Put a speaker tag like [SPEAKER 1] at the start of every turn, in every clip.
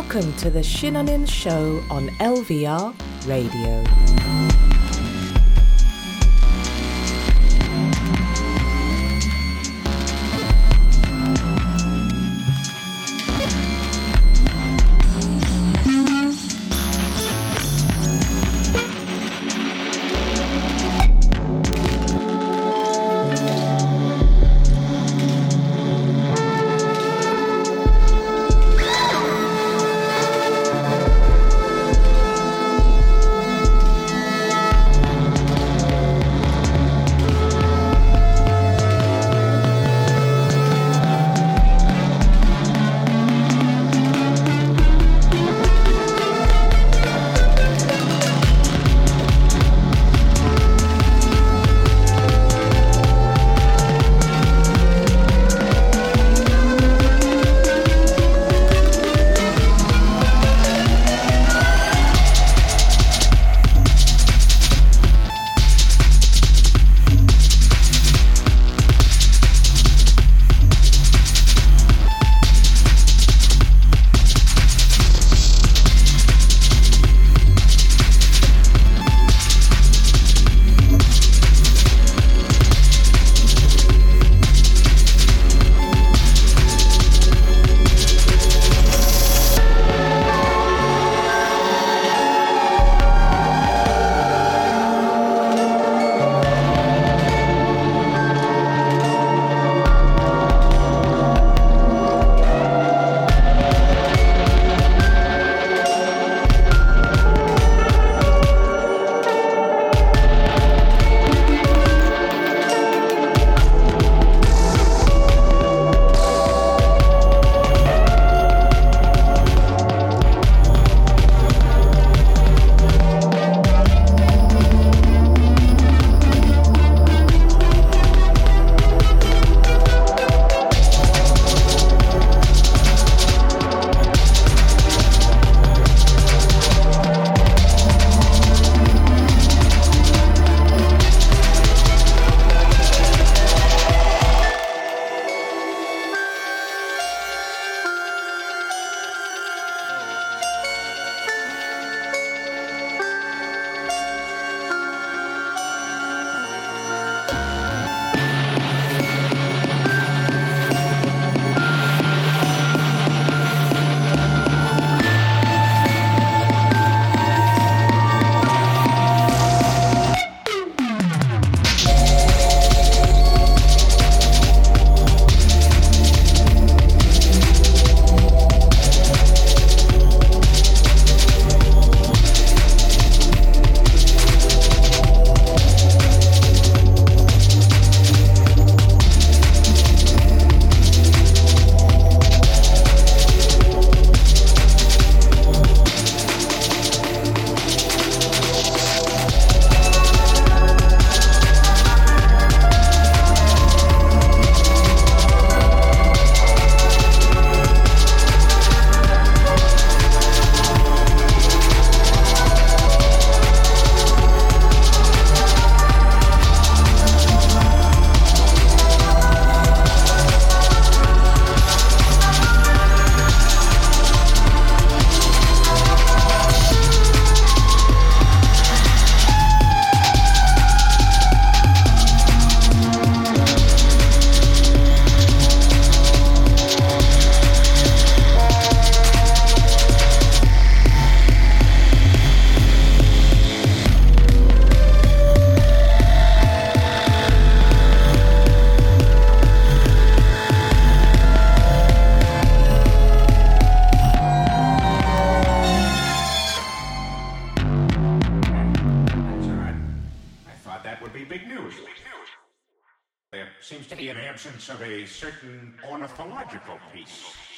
[SPEAKER 1] Welcome to the Shinanin Show on LVR Radio.
[SPEAKER 2] of a certain ornithological piece.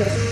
[SPEAKER 2] Okay.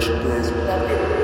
[SPEAKER 2] Thank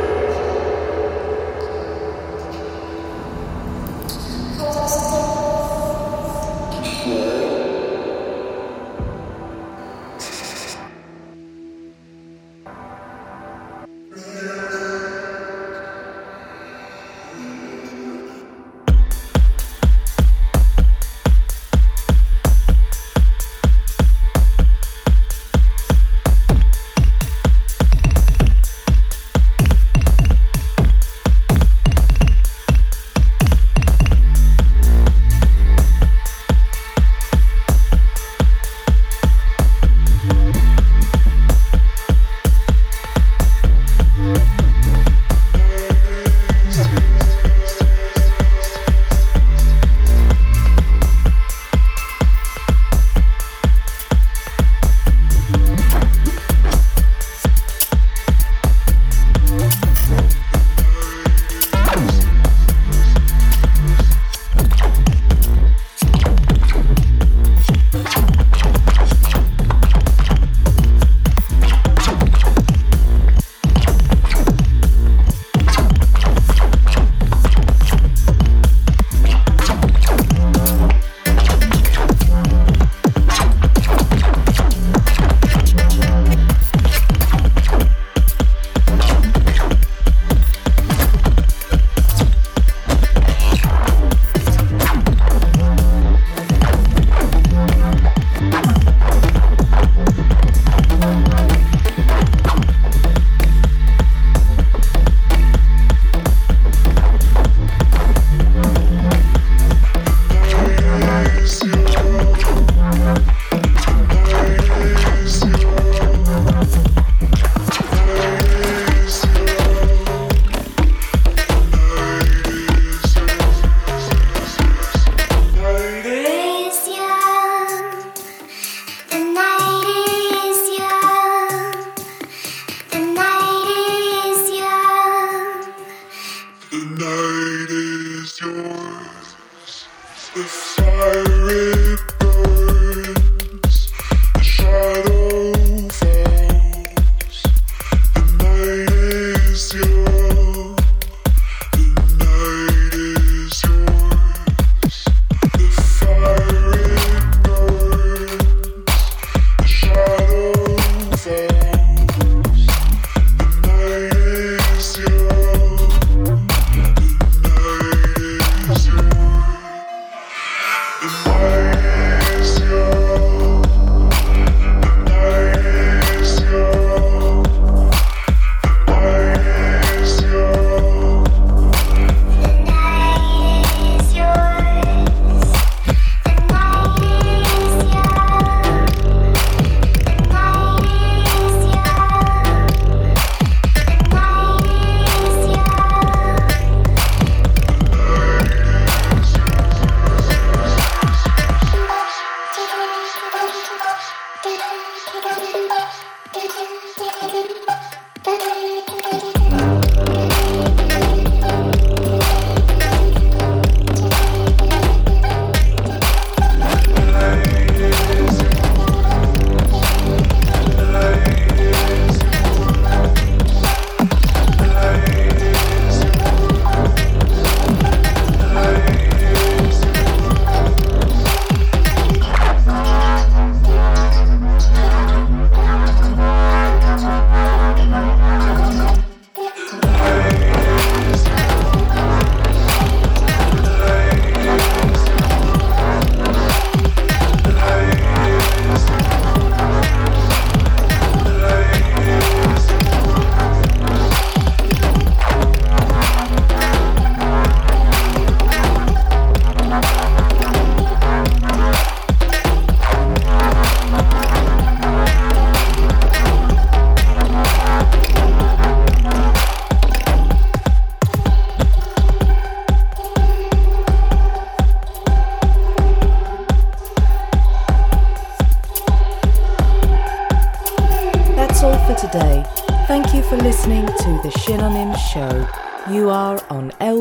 [SPEAKER 2] Bye.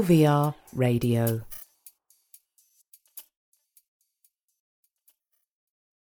[SPEAKER 2] LVR Radio.